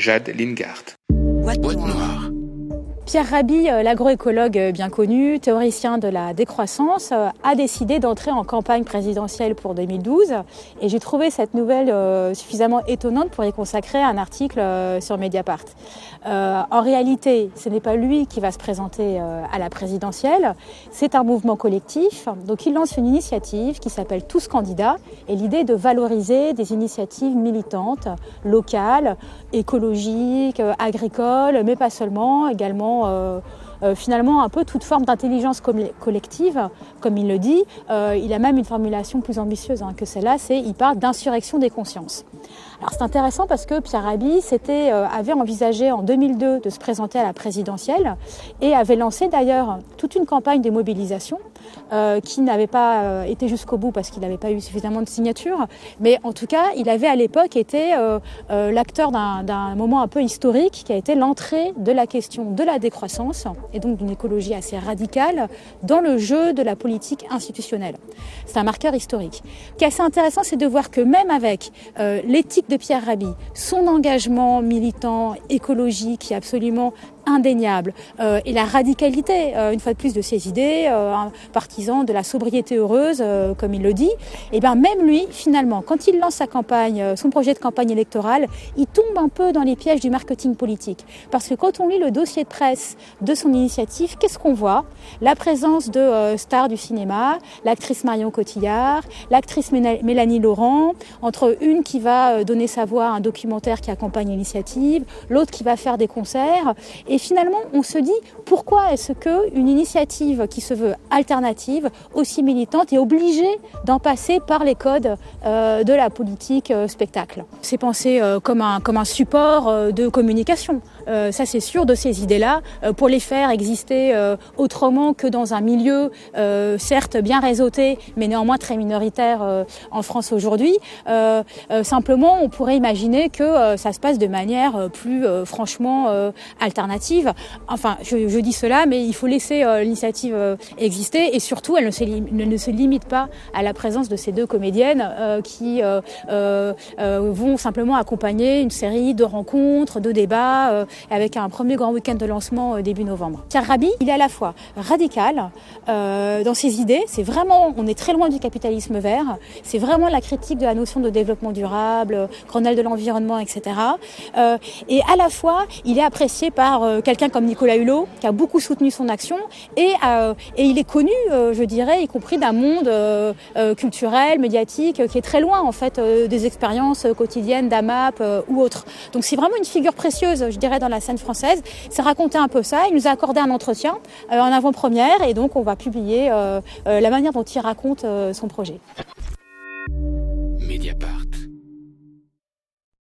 Jade Lingard. Pierre Rabhi, euh, l'agroécologue euh, bien connu, théoricien de la décroissance, euh, a décidé d'entrer en campagne présidentielle pour 2012 et j'ai trouvé cette nouvelle suffisamment étonnante pour y consacrer un article sur Mediapart. en réalité, ce n'est pas lui qui va se présenter à la présidentielle, c'est un mouvement collectif. Donc il lance une initiative qui s'appelle Tous candidats et l'idée est de valoriser des initiatives militantes, locales, écologiques, agricoles, mais pas seulement, également euh, euh, finalement un peu toute forme d'intelligence collective, comme il le dit. Euh, il a même une formulation plus ambitieuse hein, que celle-là, c'est il parle d'insurrection des consciences. Alors c'est intéressant parce que Pierre Rabhi avait envisagé en 2002 de se présenter à la présidentielle et avait lancé d'ailleurs toute une campagne de mobilisation qui n'avait pas été jusqu'au bout parce qu'il n'avait pas eu suffisamment de signatures. Mais en tout cas, il avait à l'époque été l'acteur d'un moment un peu historique qui a été l'entrée de la question de la décroissance et donc d'une écologie assez radicale dans le jeu de la politique institutionnelle. C'est un marqueur historique. Ce qui est assez intéressant, c'est de voir que même avec euh, l'éthique de Pierre Rabhi, son engagement militant écologique qui est absolument indéniable euh, et la radicalité, euh, une fois de plus, de ses idées, euh, un partisan de la sobriété heureuse, comme il le dit, et bien même lui, finalement, quand il lance sa campagne, son projet de campagne électorale, il tombe un peu dans les pièges du marketing politique. Parce que quand on lit le dossier de presse de son initiative, qu'est-ce qu'on voit? La présence de stars du cinéma, l'actrice Marion Cotillard, l'actrice Mélanie Laurent, entre une qui va donner sa voix à un documentaire qui accompagne l'initiative, l'autre qui va faire des concerts. Et finalement, on se dit pourquoi est-ce qu'une initiative qui se veut alternative, aussi militante, est obligée d'en passer par les codes euh, de la politique euh, spectacle? C'est pensé euh, comme, un, comme un support de communication. ça, c'est sûr de ces idées-là, pour les faire exister autrement que dans un milieu, certes bien réseauté, mais néanmoins très minoritaire en France aujourd'hui. simplement, on pourrait imaginer que ça se passe de manière plus franchement alternative Enfin, je, dis cela, mais il faut laisser euh, l'initiative euh, exister et surtout, elle ne se, limite pas à la présence de ces deux comédiennes euh, qui vont simplement accompagner une série de rencontres, de débats, avec un premier grand week-end de lancement début novembre. Pierre Rabhi, il est à la fois radical dans ses idées, c'est vraiment, on est très loin du capitalisme vert, c'est vraiment la critique de la notion de développement durable, Grenelle de l'environnement, etc. et à la fois, il est apprécié par quelqu'un comme Nicolas Hulot, qui a beaucoup soutenu son action, et, euh, et il est connu, euh, je dirais, y compris d'un monde culturel, médiatique, qui est très loin en fait des expériences quotidiennes d'AMAP ou autres. Donc c'est vraiment une figure précieuse, je dirais, dans la scène française. C'est raconter un peu ça. Il nous a accordé un entretien en avant-première, et donc on va publier la manière dont il raconte son projet.